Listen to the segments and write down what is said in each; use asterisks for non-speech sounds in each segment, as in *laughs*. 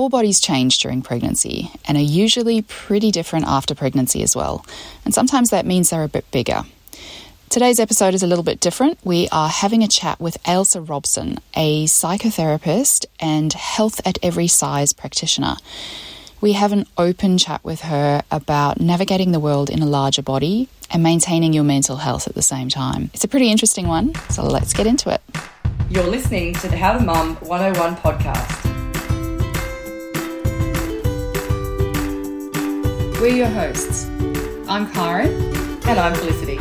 All bodies change during pregnancy and are usually pretty different after pregnancy as well. And sometimes that means they're a bit bigger. Today's episode is a little bit different. We are having a chat with Ailsa Robson, a psychotherapist and health at every size practitioner. We have an open chat with her about navigating the world in a larger body and maintaining your mental health at the same time. It's a pretty interesting one, so let's get into it. You're listening to the How to Mum 101 podcast. We're your hosts. I'm Karen. And I'm Felicity.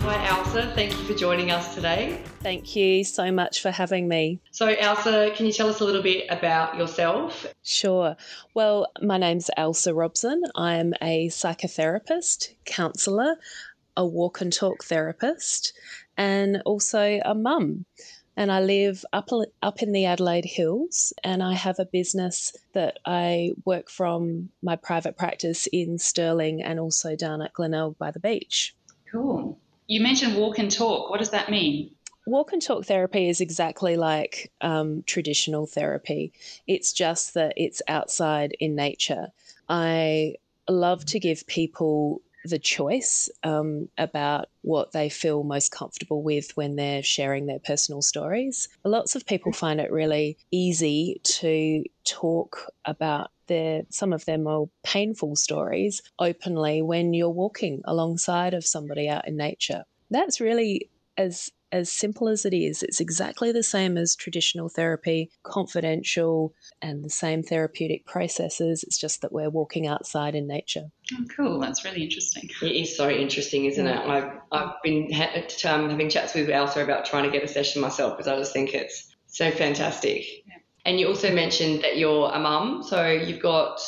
Hi, Ailsa. Thank you for joining us today. Thank you so much for having me. So, Ailsa, can you tell us a little bit about yourself? Sure. Well, my name's Ailsa Robson. I'm a psychotherapist, counsellor, a walk and talk therapist, and also a mum. And I live up, up in the Adelaide Hills, and I have a business that I work from my private practice in Stirling and also down at Glenelg by the beach. Cool. You mentioned walk and talk. What does that mean? Walk and talk therapy is exactly like um, traditional therapy. It's just that it's outside in nature. I love to give people the choice um, about what they feel most comfortable with when they're sharing their personal stories. Lots of people find it really easy to talk about their some of their more painful stories openly when you're walking alongside of somebody out in nature. That's really as as simple as it is, it's exactly the same as traditional therapy, confidential, and the same therapeutic processes. It's just that we're walking outside in nature. Oh, cool. That's really interesting. It is so interesting, isn't yeah. it? I've, I've been ha- um, having chats with Ailsa about trying to get a session myself because I just think it's so fantastic. Yeah. And you also mentioned that you're a mum, so you've got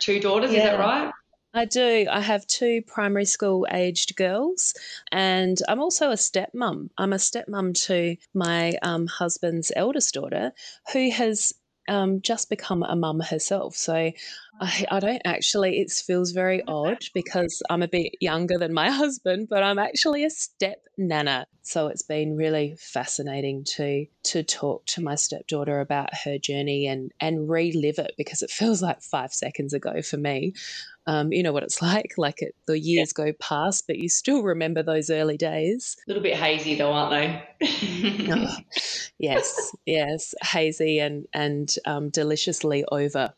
two daughters, yeah. is that right? I do. I have two primary school aged girls, and I'm also a stepmom. I'm a stepmom to my um, husband's eldest daughter, who has um, just become a mum herself. So I, I, don't actually, it feels very odd because I'm a bit younger than my *laughs* husband, but I'm actually a step nana. So it's been really fascinating to to talk to my stepdaughter about her journey and and relive it because it feels like five seconds ago for me. Um, you know what it's *laughs* like. Like it, the years yeah. go past, but you still remember those early days. A little bit hazy, though, aren't they? *laughs* oh, yes, yes, hazy and and um, deliciously over.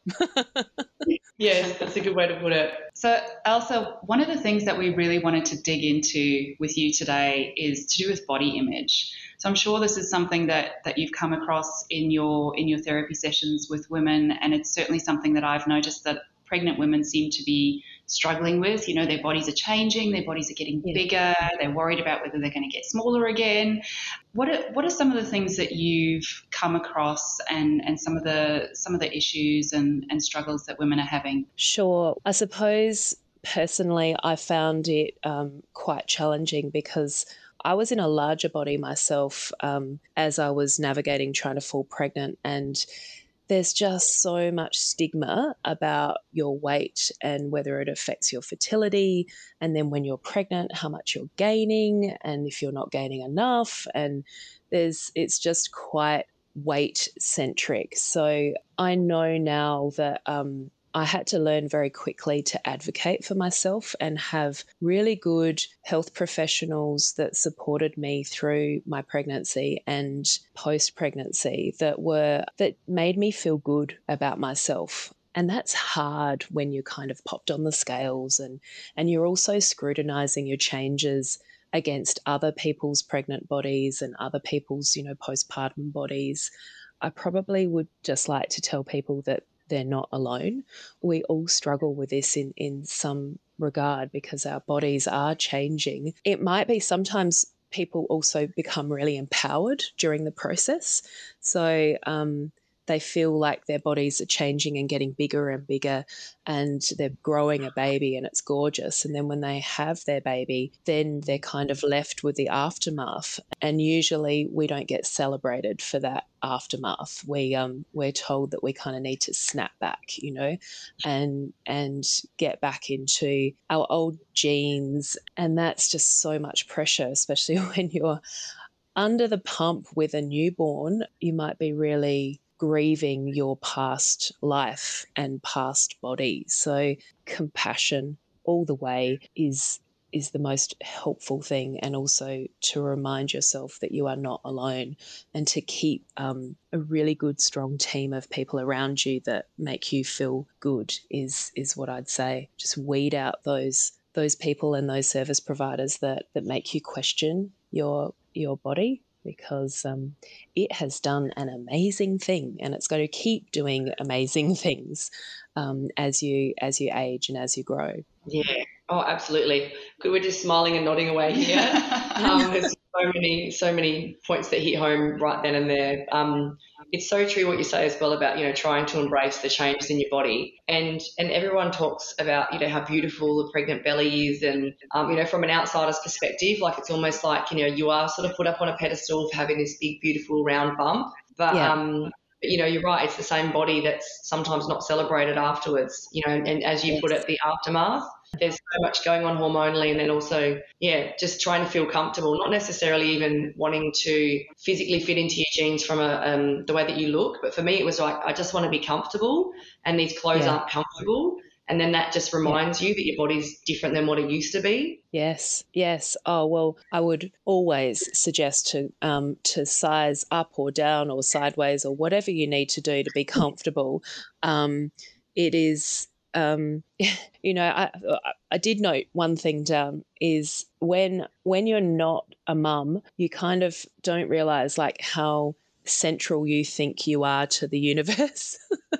*laughs* yes, that's a good way to put it. So, Ailsa, one of the things that we really wanted to dig into with you today is to do with body image. So I'm sure this is something that, that you've come across in your in your therapy sessions with women, and it's certainly something that I've noticed that pregnant women seem to be struggling with. You know, their bodies are changing, their bodies are getting yeah. bigger, they're worried about whether they're going to get smaller again. What are, what are some of the things that you've come across and, and some of the some of the issues and, and struggles that women are having? Sure. I suppose personally I found it um, quite challenging because I was in a larger body myself um, as I was navigating trying to fall pregnant and there's just so much stigma about your weight and whether it affects your fertility. And then when you're pregnant, how much you're gaining, and if you're not gaining enough. And there's, it's just quite weight centric. So I know now that um, I had to learn very quickly to advocate for myself and have really good health professionals that supported me through my pregnancy and post pregnancy that were that made me feel good about myself. And that's hard when you're kind of popped on the scales and and you're also scrutinizing your changes against other people's pregnant bodies and other people's you know postpartum bodies. I probably would just like to tell people that they're not alone. We all struggle with this in, in some regard because our bodies are changing. It might be sometimes people also become really empowered during the process. So, um, they feel like their bodies are changing and getting bigger and bigger and they're growing a baby and it's gorgeous. And then when they have their baby then they're kind of left with the aftermath. And usually we don't get celebrated for that aftermath. We um we're told that we kind of need to snap back you know and and get back into our old jeans. And that's just so much pressure especially *laughs* when you're under the pump with a newborn, you might be really grieving your past life and past body. So compassion all the way is is the most helpful thing and also to remind yourself that you are not alone and to keep um, a really good strong team of people around you that make you feel good is is what I'd say just weed out those those people and those service providers that that make you question your your body because um, it has done an amazing thing and it's going to keep doing amazing *laughs* things um, as you as you age and as you grow. Yeah. Oh, absolutely. Could We're just smiling and nodding away here. *laughs* um, so many so many points that hit home right then and there. Um, it's so true what you say as well about you know trying to embrace the changes in your body and and everyone talks about you know how beautiful the pregnant belly is and um, you know from an outsider's perspective like it's almost like you know you are sort of put up on a pedestal of having this big beautiful round bump but yeah. um you know, you're right. It's the same body that's sometimes not celebrated afterwards. You know, and, as you yes. put it, the aftermath there's so much going on hormonally and then also yeah just trying to feel comfortable not necessarily even wanting to physically fit into your jeans from a, um, the way that you look but for me it was like i just want to be comfortable and these clothes yeah. aren't comfortable and then that just reminds you that your body's different than what it used to be. Yes, yes. Oh well, I would always suggest to um, to size up or down or sideways or whatever you need to do to be comfortable. Um, it is um, *laughs* you know, I, I did note one thing down is when when you're not a mum, you kind of don't realize like how central you think you are to the universe *laughs*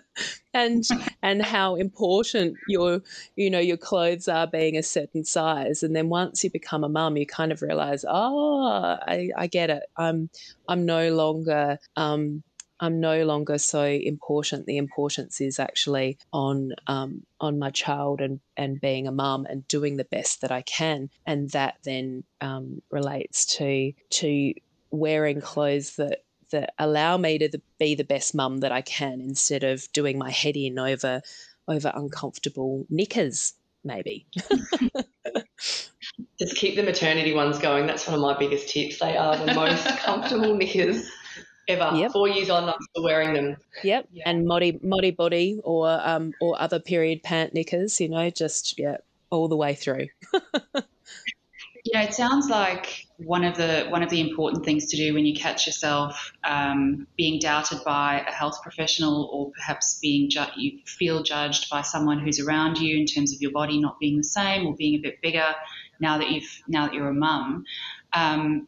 and and how important your you know your clothes are being a certain size. And then once you become a mum you kind of realize oh I, I get it. I'm i'm no longer um I'm no longer so important. The importance is actually on um, on my child and and being a mum and doing the best that I can, and that then um, relates to to wearing clothes that that allow me to be the best mum that I can instead of doing my head in over over uncomfortable knickers maybe. *laughs* Just keep the maternity ones going. That's one of my biggest tips. They are the most *laughs* comfortable knickers ever. Yep. Four years on, I'm still wearing them. Yep. Yeah. And modi Modibodi or um or other period pant knickers. You know, just yeah, all the way through. *laughs* yeah, it sounds like one of the one of the important things to do when you catch yourself um, being doubted by a health professional or perhaps being ju- you feel judged by someone who's around you in terms of your body not being the same or being a bit bigger now that you've now that you're a mum. Um,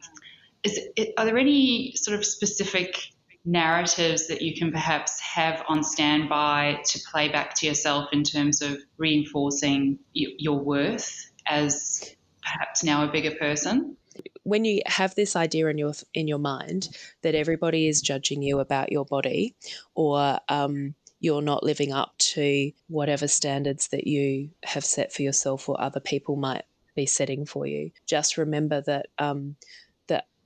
is it, are there any sort of specific narratives that you can perhaps have on standby to play back to yourself in terms of reinforcing your worth as perhaps now a bigger person? when you have this idea in your in your mind that everybody is judging you about your body or um, you're not living up to whatever standards that you have set for yourself or other people might be setting for you just remember that um,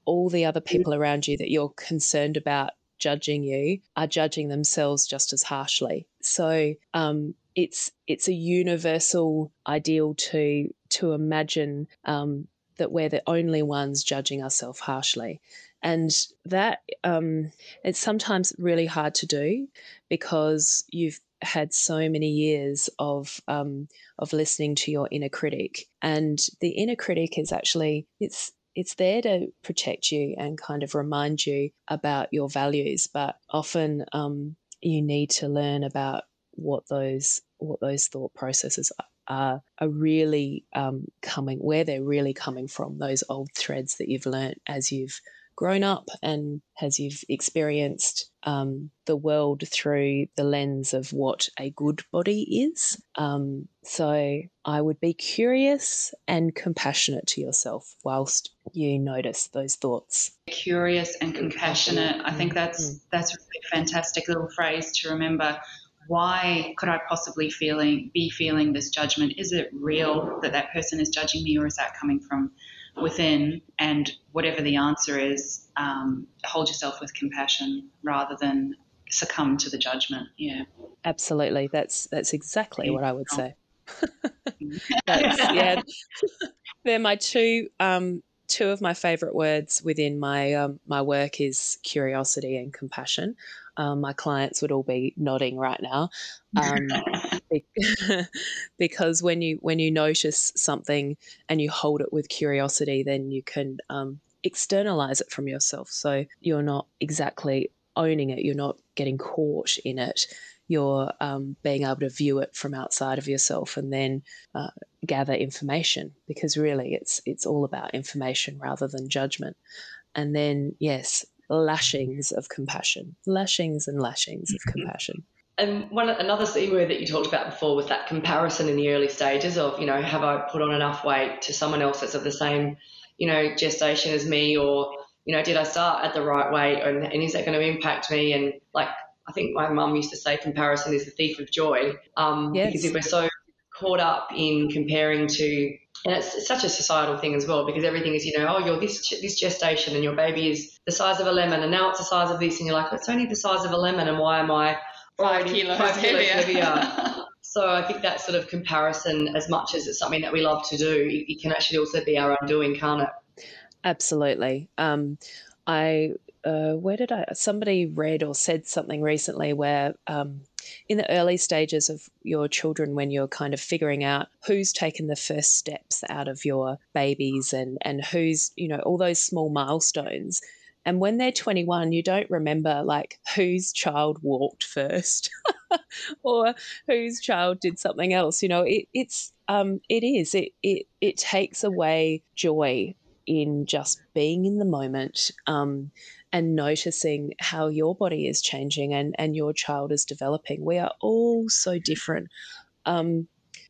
all the other people around you that you're concerned about judging you are judging themselves just as harshly. So um, it's it's a universal ideal to to imagine um, that we're the only ones judging ourselves harshly. And that um, it's sometimes really hard to do because you've had so many years of um, of listening to your inner critic, and the inner critic is actually it's it's there to protect you and kind of remind you about your values. But often um, you need to learn about what those what those thought processes are are really um, coming where they're really coming from those old threads that you've learnt as you've grown up and as you've experienced um, the world through the lens of what a good body is. Um, so I would be curious and compassionate to yourself whilst you notice those thoughts. Curious and compassionate. I think that's mm. that's a really fantastic little phrase to remember why could I possibly feeling be feeling this judgment? Is it real that that person is judging me, or is that coming from within? And whatever the answer is, um, hold yourself with compassion rather than succumb to the judgment. Yeah, absolutely. That's that's exactly what I would say. *laughs* *laughs* yeah, *laughs* they're my two um, two of my favorite words within my um, my work is curiosity and compassion. Um, my clients would all be nodding right now, um, *laughs* *laughs* because when you when you notice something and you hold it with curiosity, then you can um, externalize it from yourself. So you're not exactly owning it. You're not getting caught in it. You're um, being able to view it from outside of yourself and then uh, gather information because really it's it's all about information rather than judgment. And then yes, lashings of compassion, lashings and lashings of mm-hmm. compassion. And one another C word that you talked about before was that comparison in the early stages of, you know, have I put on enough weight to someone else that's of the same, you know, gestation as me, or you know, did I start at the right weight, and, and is that going to impact me? And like, I think my mum used to say, comparison is the thief of joy, um, yes. because if we're so caught up in comparing to and it's, it's, such a societal thing as well because everything is, you know, oh, you're this this gestation and your baby is the size of a lemon, and now it's the size of this, and you're like, it's only the size of a lemon, and why am I five kilos, five kilos heavier? heavier? *laughs* so I think that sort of comparison, as much as it's something that we love to do, it, it can actually also be our undoing, can't it? Absolutely. Um, I uh, where did I? Somebody read or said something recently where um, in the early stages of your children when you're kind of figuring out who's taken the first steps out of your babies and and who's you know all those small milestones. And when they're 21 you don't remember like whose child walked first *laughs* or whose child did something else you know it, it's um, it is. It, it it takes away joy in just being in the moment. Um, and noticing how your body is changing and, and your child is developing. We are all so different. Um,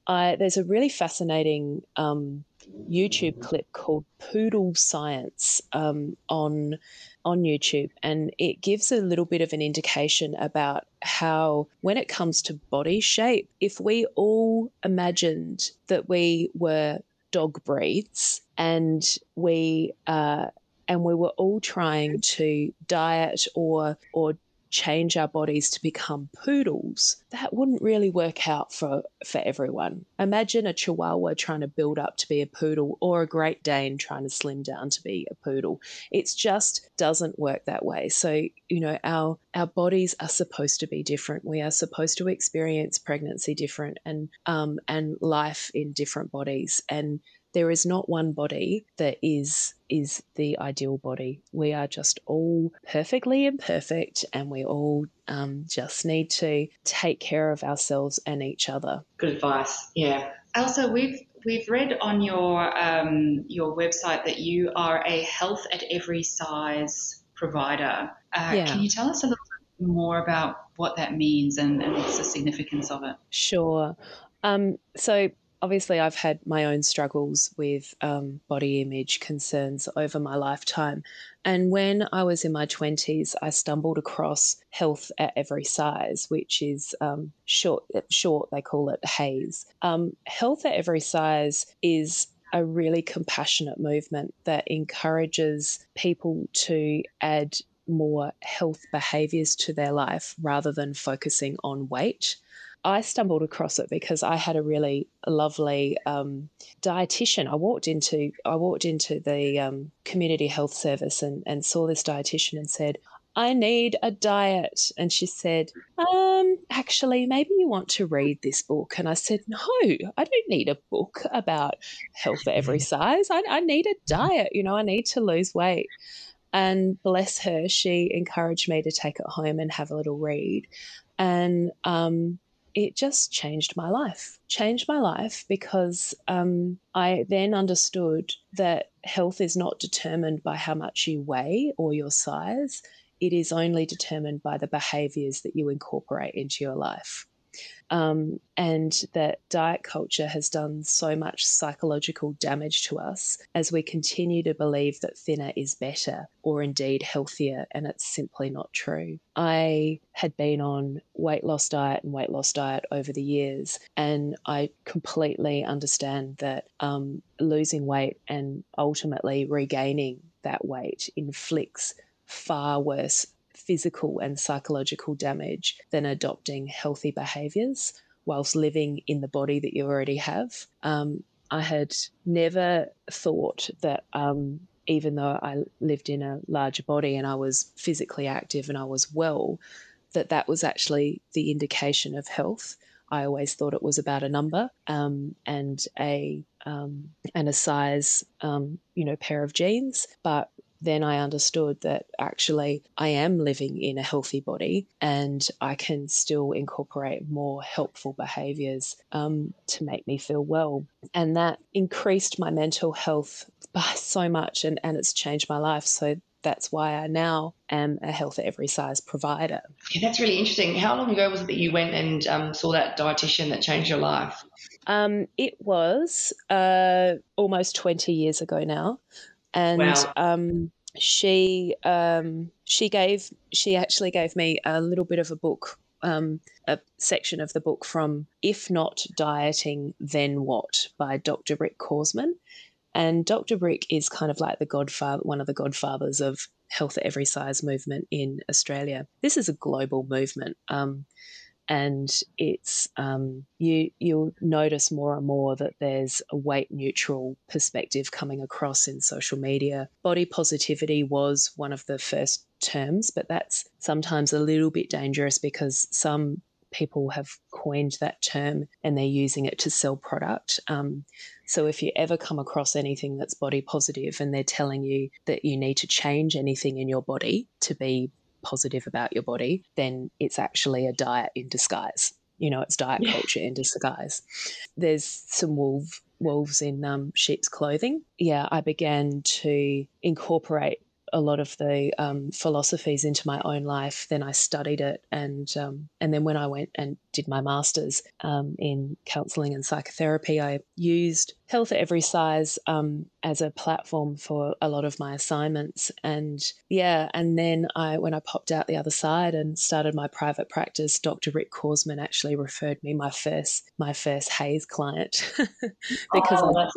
I, there's a really fascinating um, YouTube clip called Poodle Science um, on on YouTube, and it gives a little bit of an indication about how, when it comes to body shape, if we all imagined that we were dog breeds and we uh, and we were all trying to diet or or change our bodies to become poodles, that wouldn't really work out for, for everyone. Imagine a chihuahua trying to build up to be a poodle or a Great Dane trying to slim down to be a poodle. It just doesn't work that way. So, you know, our our bodies are supposed to be different. We are supposed to experience pregnancy different and um and life in different bodies. And there is not one body that is is the ideal body. We are just all perfectly imperfect, and we all um, just need to take care of ourselves and each other. Good advice. Yeah. Also, we've we've read on your um, your website that you are a health at every size provider. Uh, yeah. Can you tell us a little bit more about what that means and, and what's the significance of it? Sure. Um, so obviously I've had my own struggles with um, body image concerns over my lifetime. And when I was in my 20s, I stumbled across Health at Every Size, which is um, short, short, they call it HAES. Um, Health at Every Size is a really compassionate movement that encourages people to add more health behaviors to their life rather than focusing on weight. I stumbled across it because I had a really lovely um, dietitian. I walked into I walked into the um, community health service and, and saw this dietitian and said, I need a diet. And she said, um, actually, maybe you want to read this book. And I said, no, I don't need a book about health for every *laughs* size. I, I need a diet. You know, I need to lose weight. And bless her, she encouraged me to take it home and have a little read. And um, it just changed my life. Changed my life because um, I then understood that health is not determined by how much you weigh or your size. It is only determined by the behaviors that you incorporate into your life um, and that diet culture has done so much psychological damage to us as we continue to believe that thinner is better or indeed healthier, and it's simply not true. I had been on weight loss diet and weight loss diet over the years, and I completely understand that um, losing weight and ultimately regaining that weight inflicts far worse physical and psychological damage than adopting healthy behaviors whilst living in the body that you already have. Um, I had never thought that, um, even though I lived in a larger body and I was physically active and I was well, that that was actually the indication of health. I always thought it was about a number um, and a um, and a size, um, you know, pair of jeans. But then I understood that actually I am living in a healthy body and I can still incorporate more helpful behaviors um, to make me feel well. And that increased my mental health *laughs* by so much and, and it's changed my life. So that's why I now am a health at every size provider. Yeah, that's really interesting. How long ago was it that you went and um, saw that dietitian that changed your life? Um, it was uh, almost 20 years ago now and wow. um, she um, she gave she actually gave me a little bit of a book um, a section of the book from If Not Dieting, Then What by Dr. Rick Kausman. And Dr. Rick is kind of like the godfather, one of the godfathers of health at every size movement in Australia. This is a global movement. Um, and it's um, you you'll notice more and more that there's a weight neutral perspective coming across in social media. Body positivity was one of the first terms, but that's sometimes a little bit dangerous because some people have coined that term and they're using it to sell product. Um, so if you ever come across anything that's body positive and they're telling you that you need to change anything in your body to be positive about your body, then it's actually a diet in disguise. You know, it's diet yeah. culture in disguise. There's some wolf wolves in um, sheep's clothing. Yeah, I began to incorporate a lot of the um, philosophies into my own life. Then I studied it, and um, and then when I went and did my masters um, in counselling and psychotherapy, I used Health at Every Size um, as a platform for a lot of my assignments. And yeah, and then I when I popped out the other side and started my private practice, Dr. Rick Kausman actually referred me my first my first HAES client *laughs* because oh, I'd,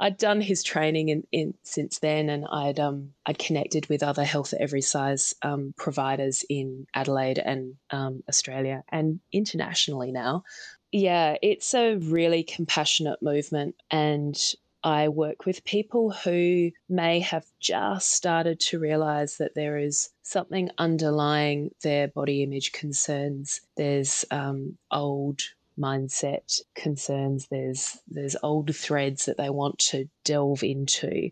I'd, done his training in, in since then, and I'd um I'd connected with other Health at Every Size um, providers in Adelaide and um, Australia and internationally now. Yeah, it's a really compassionate movement. And I work with people who may have just started to realize that there is something underlying their body image concerns. There's um, old mindset concerns. There's there's old threads that they want to delve into,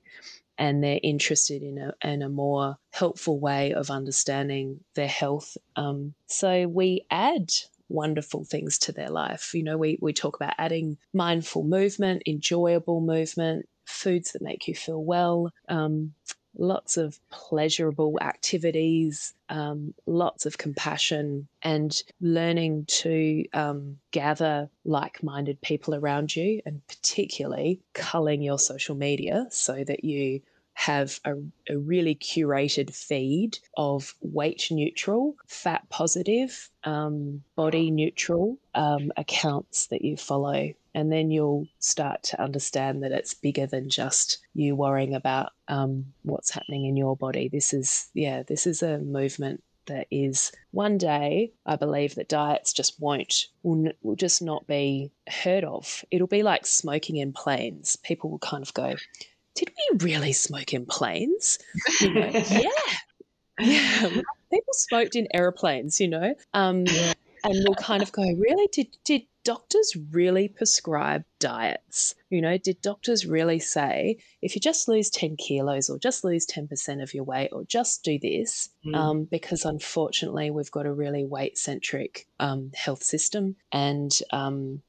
and they're interested in a in a more helpful way of understanding their health. Um, so we add wonderful things to their life. You know, we, we talk about adding mindful movement, enjoyable movement, foods that make you feel well, um, lots of pleasurable activities, um, lots of compassion, and learning to um, gather like minded people around you, and particularly culling your social media so that you have a, a really curated feed of weight neutral, fat positive, um, body neutral um, accounts that you follow. And then you'll start to understand that it's bigger than just you worrying about um, what's happening in your body. This is, yeah, this is a movement that is one day I believe that diets just won't will, will just not be heard of. It'll be like smoking in planes. People will kind of go, did we really smoke in planes? *laughs* You know, yeah. Yeah. People smoked in airplanes, you know. Um, and we'll kind of go, really? Did did doctors really prescribe diets? You know, did doctors really say if you just lose 10 kilos or just lose 10% of your weight or just do this? Mm. Um, because unfortunately, we've got a really weight centric um, health system and um,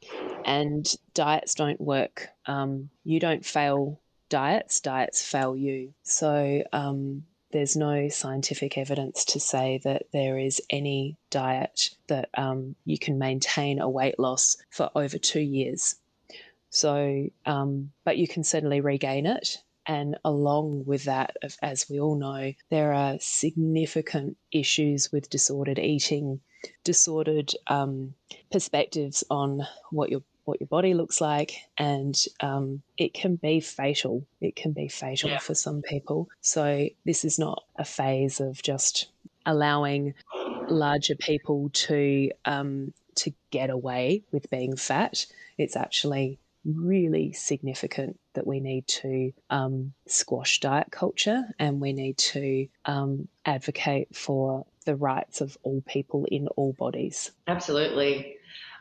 and diets don't work. Um, you don't fail diets, diets fail you. So um, there's no scientific evidence to say that there is any diet that um, you can maintain a weight loss for over two years. So, um, but you can certainly regain it. And along with that, as we all know, there are significant issues with disordered eating, disordered um, perspectives on what your what your body looks like, and um, it can be fatal. It can be fatal yeah. for some people. So, this is not a phase of just allowing larger people to um, to get away with being fat. It's actually really significant that we need to um, squash diet culture and we need to um, advocate for the rights of all people in all bodies. Absolutely.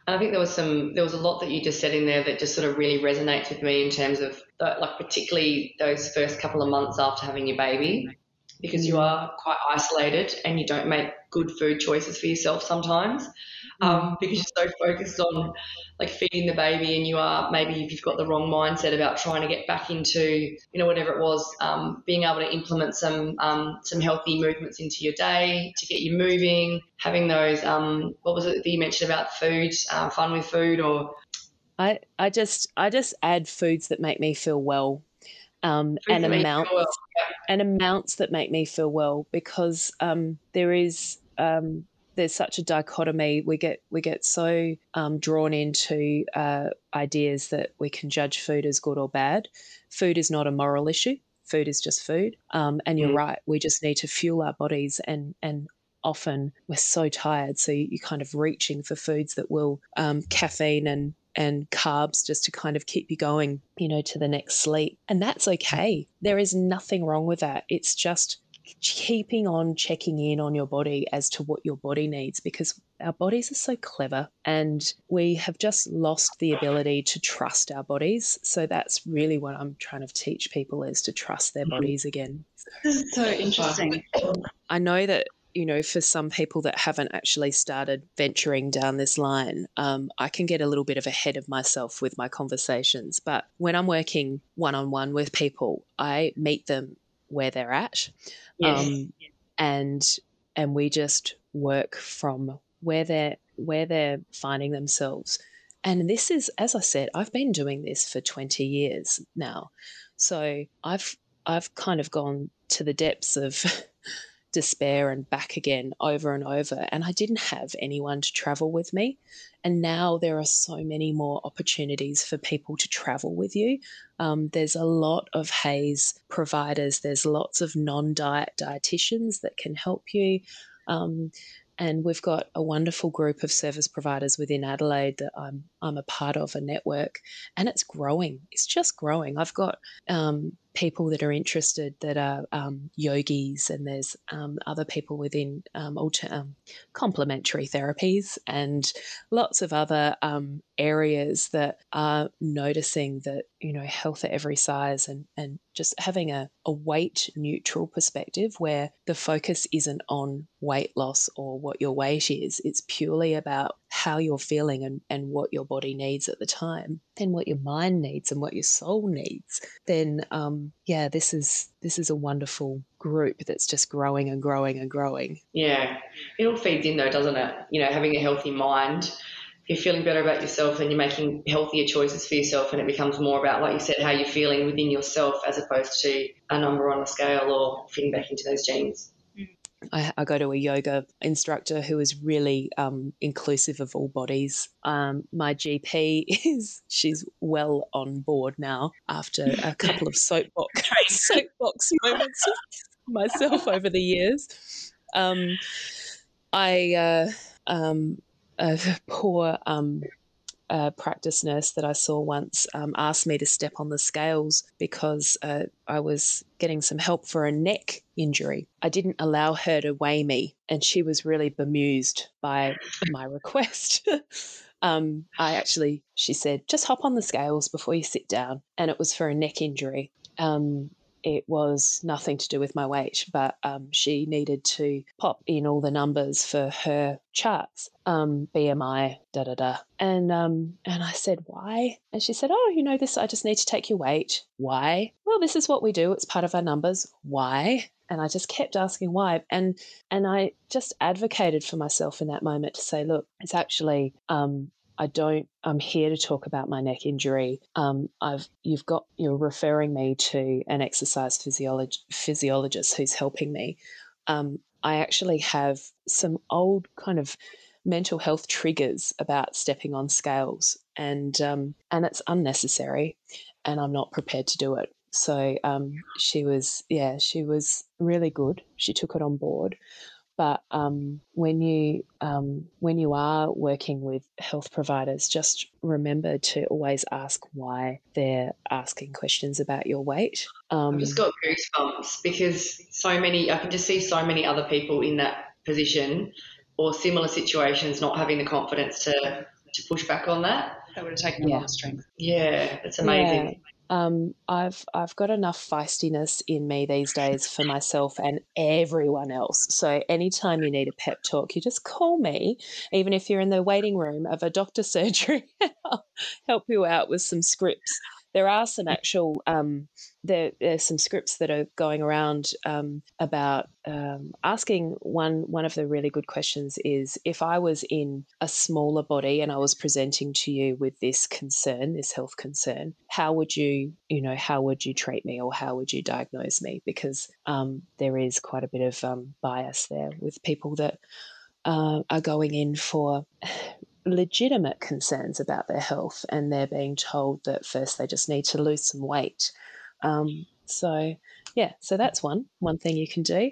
I think there was some, there was a lot that you just said in there that just sort of really resonates with me in terms of the, like particularly those first couple of months after having your baby, because you mm. are quite isolated and you don't make good food choices for yourself sometimes um, mm. because you're so focused on like feeding the baby and you are maybe if you've got the wrong mindset about trying to get back into you know whatever it was um, being able to implement some um, some healthy movements into your day to get you moving having those um, what was it that you mentioned about food uh, fun with food or I, I just I just add foods that make me feel well um, and amounts well. and amounts that make me feel well because um, there is um, there's such a dichotomy. We get we get so um, drawn into uh, ideas that we can judge food as good or bad. Food is not a moral issue. Food is just food. Um, and you're mm. right. We just need to fuel our bodies and and often we're so tired so you're kind of reaching for foods that will um, caffeine and and carbs just to kind of keep you going, you know, to the next sleep. And that's okay. There is nothing wrong with that. It's just keeping on checking in on your body as to what your body needs because our bodies are so clever and we have just lost the ability to trust our bodies so that's really what i'm trying to teach people is to trust their mm-hmm. bodies again this is so interesting i know that you know, for some people that haven't actually started venturing down this line, um, I can get a little bit of ahead of myself with my conversations. But when I'm working one on one with people, I meet them where they're at. Yes. Um, and and we just work from where they're where they're finding themselves. And this is, as I said, I've been doing this for 20 years now. So I've I've kind of gone to the depths of *laughs* despair and back again over and over. And I didn't have anyone to travel with me. And now there are so many more opportunities for people to travel with you. Um, there's a lot of HAES providers, there's lots of non diet dietitians that can help you. Um, and we've got a wonderful group of service providers within Adelaide that I'm I'm a part of a network, and it's growing. It's just growing. I've got um, people that are interested that are um, yogis, and there's um, other people within um, alter- um, complementary therapies and lots of other um, areas that are noticing that you know health at every size and and just having a, a weight neutral perspective where the focus isn't on weight loss or what your weight is. It's purely about how you're feeling and, and what your body needs at the time, then what your mind needs and what your soul needs, then um, yeah, this is this is a wonderful group that's just growing and growing and growing. Yeah, it all feeds in though, doesn't it? You know, having a healthy mind. If you're feeling better about yourself, and you're making healthier choices for yourself, and it becomes more about, like you said, how you're feeling within yourself as opposed to a number on a scale or fitting back into those jeans. I, I, go to a yoga instructor who is really um, inclusive of all bodies. Um, my GP *laughs* is she's well on board now after a couple of soapbox *laughs* *laughs* soapbox moments myself over the years. Um, I uh, um, a poor um, a practice nurse that I saw once um, asked me to step on the scales because uh, I was getting some help for a neck injury. I didn't allow her to weigh me, and she was really bemused by my *laughs* request. *laughs* um, I actually, she said, just hop on the scales before you sit down. And it was for a neck injury. Um, it was nothing to do with my weight, but um, she needed to pop in all the numbers for her charts, um, BMI, da da da. And um, and I said, why? And she said, oh, you know this. I just need to take your weight. Why? Well, this is what we do. It's part of our numbers. Why? and I just kept asking why. And and I just advocated for myself in that moment to say, look, it's actually um, I don't. I'm here to talk about my neck injury. Um, I've you've got you're referring me to an exercise physiolog- physiologist who's helping me. Um, I actually have some old kind of mental health triggers about stepping on scales, and um, and it's unnecessary, and I'm not prepared to do it. So um, she was, yeah, she was really good. She took it on board. But um, when you um, when you are working with health providers, just remember to always ask why they're asking questions about your weight. Um, I've just got goosebumps because so many. I can just see so many other people in that position or similar situations not having the confidence to to push back on that. That would have taken a lot of strength. Yeah, it's amazing. Yeah um, I've I've got enough feistiness in me these days for myself and everyone else. So anytime you need a pep talk, you just call me, even if you're in the waiting room of a doctor's *laughs* surgery. I'll help you out with some scripts there are some actual um, there, are some scripts that are going around um, about um, asking one one of the really good questions is if I was in a smaller body and I was presenting to you with this concern, this health concern, how would you you know how would you treat me or how would you diagnose me? Because um, there is quite a bit of um, bias there with people that. Uh, are going in for *sighs* legitimate concerns about their health and they're being told that first they just need to lose some weight. Um, so yeah, so that's one one thing you can do.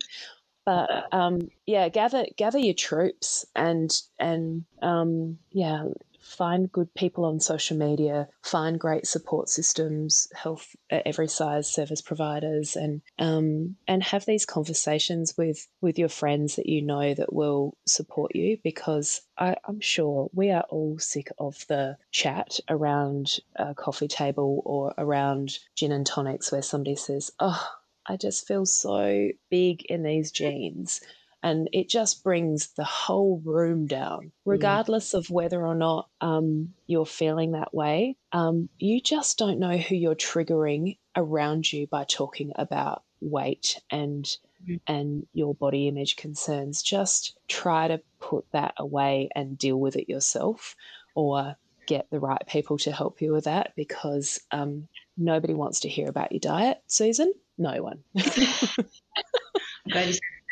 But um, yeah, gather gather your troops and and um, yeah, find good people on social media, find great support systems, health at every size service providers, and um, and have these conversations with with your friends that you know that will support you. Because I, I'm sure we are all sick of the chat around a coffee table or around gin and tonics where somebody says, "Oh, I just feel so big in these jeans." And it just brings the whole room down, mm. regardless of whether or not um, you're feeling that way. Um, you just don't know who you're triggering around you by talking about weight and mm. and your body image concerns. Just try to put that away and deal with it yourself, or get the right people to help you with that because um, nobody wants to hear about your diet, Susan. No one. *laughs* *laughs*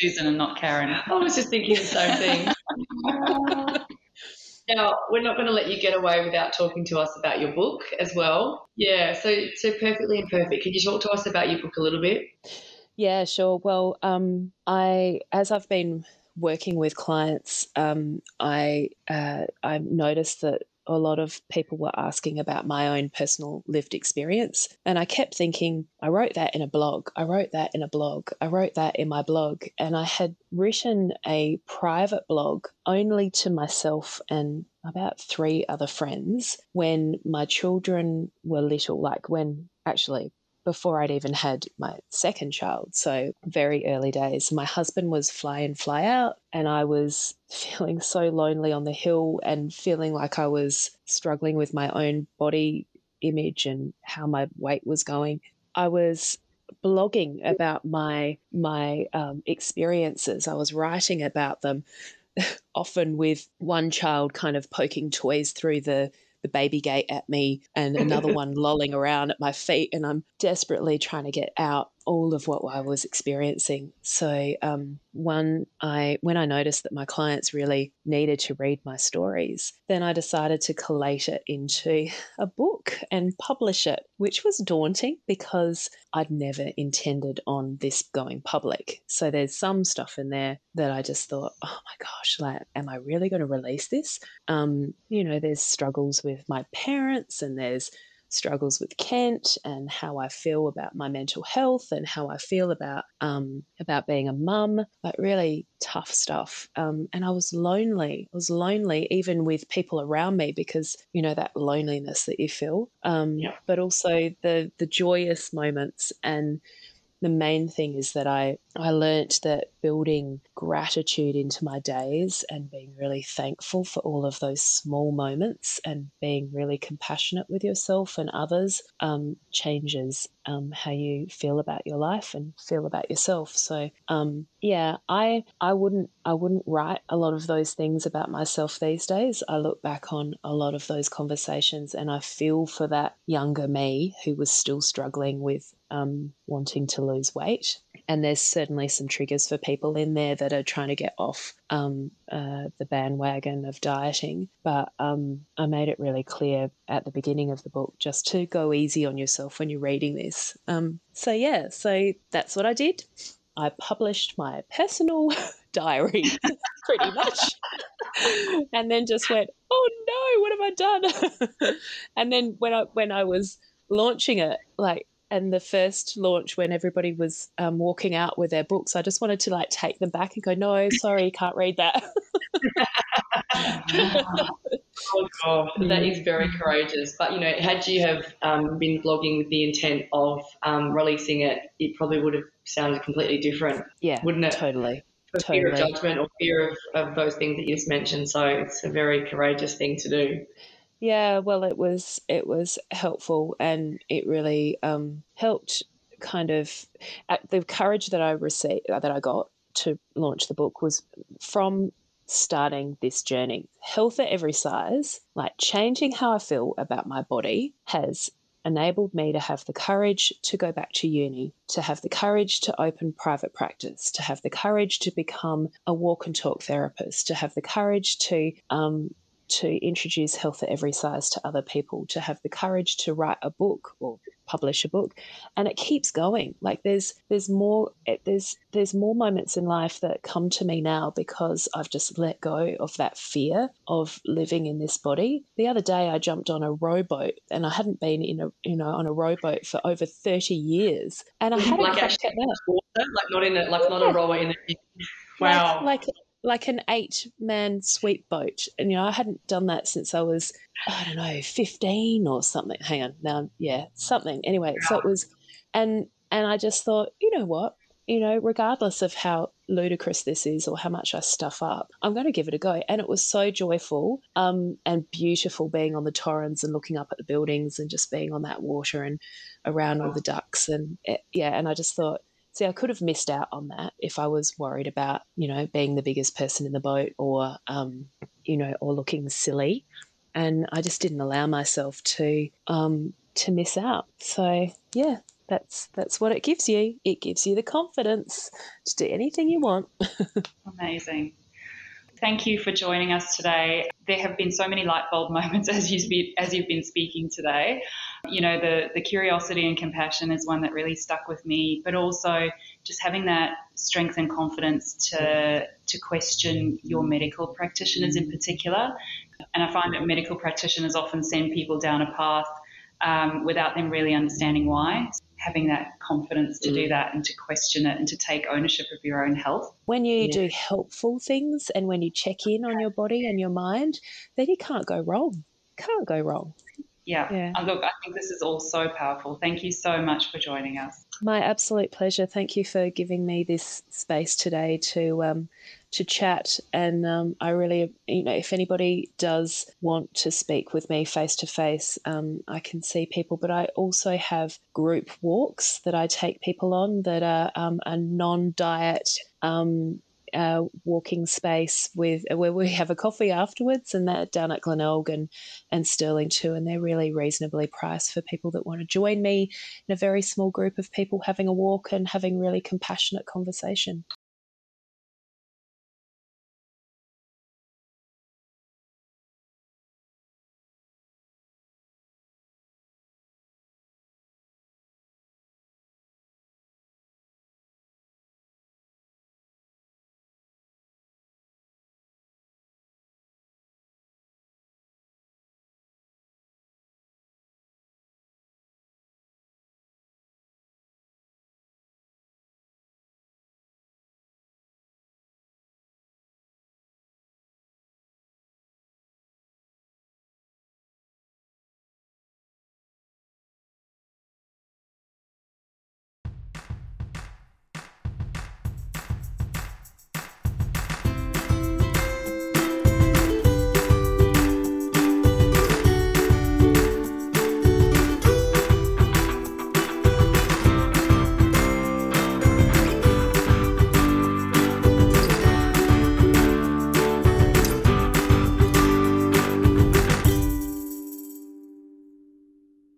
Susan and not Karen. *laughs* I was just thinking the same thing. *laughs* now, we're not going to let you get away without talking to us about your book as well. Yeah, so so perfectly imperfect. can you talk to us about your book a little bit? Yeah, sure. Well, um, I as I've been working with clients, um, I uh, I noticed that a lot of people were asking about my own personal lived experience. And I kept thinking, I wrote that in a blog. I wrote that in a blog. I wrote that in my blog. And I had written a private blog only to myself and about three other friends when my children were little, like when actually before I'd even had my second child. So, very early days. My husband was fly in, fly out, and I was *laughs* feeling so lonely on the hill and feeling like I was struggling with my own body image and how my weight was going. I was blogging about my my um, experiences. I was writing about them, *laughs* often with one child kind of poking toys through the the baby gate at me and another *laughs* one lolling around at my feet. And I'm desperately trying to get out all of what I was experiencing. So um, one, I when I noticed that my clients really needed to read my stories, then I decided to collate it into a book and publish it, which was daunting because I'd never intended on this going public. So there's some stuff in there that I just thought, oh my gosh, like, am I really going to release this? Um, you know, there's struggles with my parents and there's struggles with Kent and how I feel about my mental health and how I feel about um, about being a mum, like really tough stuff. Um, and I was lonely. I was lonely even with people around me because you know that loneliness that you feel. Um, yeah. But also the the joyous moments and the main thing is that I, I learnt that building gratitude into my days and being really thankful for all of those small moments and being really compassionate with yourself and others um, changes um, how you feel about your life and feel about yourself. So um, yeah, I I wouldn't I wouldn't write a lot of those things about myself these days. I look back on a lot of those conversations and I feel for that younger me who was still struggling with um, wanting to lose weight. And there's certainly some triggers for people in there that are trying to get off um, uh, the bandwagon of dieting. But um, I made it really clear at the beginning of the book just to go easy on yourself when you're reading this. Um, so, yeah, so that's what I did. I published my personal *laughs* diary *laughs* pretty much. and then just went, oh no, what have I done? *laughs* and then when I when I was launching it, like and the first launch when everybody was um, walking out with their books, I just wanted to like take them back and go, no, sorry, can't read that. *laughs* *laughs* oh God, that is very courageous. But you know, had you have um, been blogging with the intent of um, releasing it, it probably would have sounded completely different. Yeah, wouldn't it? Totally. For totally. fear of judgment or fear of, of those things that you just mentioned. So it's a very courageous thing to do. Yeah, well, it was it was helpful, and it really um, helped. Kind of uh, the courage that I received that I got to launch the book was from starting this journey. Health at every size, like changing how I feel about my body, has enabled me to have the courage to go back to uni, to have the courage to open private practice, to have the courage to become a walk and talk therapist, to have the courage to um, to introduce health at every size to other people, to have the courage to write a book or publish a book, and it keeps going. Like there's there's more there's there's more moments in life that come to me now because I've just let go of that fear of living in this body. The other day I jumped on a rowboat and I hadn't been in a you know on a rowboat for over thirty years, and I had like actually water, like not in a like not a rower in a Wow. Like, like like an eight man sweep boat. And, you know, I hadn't done that since I was, I don't know, 15 or something. Hang on. Now, yeah, something. Anyway, so it was, and, and I just thought, you know what? You know, regardless of how ludicrous this is or how much I stuff up, I'm going to give it a go. And it was so joyful um, and beautiful being on the Torrens and looking up at the buildings and just being on that water and around all the ducks. And it, yeah, and I just thought, See, I could have missed out on that if I was worried about, you know, being the biggest person in the boat or, um, you know, or looking silly. And I just didn't allow myself to um, to miss out. So yeah, that's that's what it gives you. It gives you the confidence to do anything you want. *laughs* Amazing. Thank you for joining us today. There have been so many light bulb *laughs* moments as you've been, as you've been speaking today. You know, the, the curiosity and compassion is one that really stuck with me, but also just having that strength and confidence to, to question your medical practitioners in particular. And I find that medical practitioners often send people down a path um, without them really understanding why having that confidence to mm. do that and to question it and to take ownership of your own health. When you yeah. do helpful things and when you check in on your body and your mind, then you can't go wrong. Can't go wrong. Yeah. yeah. Uh, look, I think this is all so powerful. Thank you so much for joining us. My absolute pleasure. Thank you for giving me this space today to um, to chat. And um, I really, you know, if anybody does want to speak with me face to face, I can see people. But I also have group walks that I take people on that are um, a non diet. Um, uh, walking space with where we have a coffee afterwards, and that down at Glenelg and, and Stirling too. And they're really reasonably priced for people that want to join me in a very small group of people having a walk and having really compassionate conversation.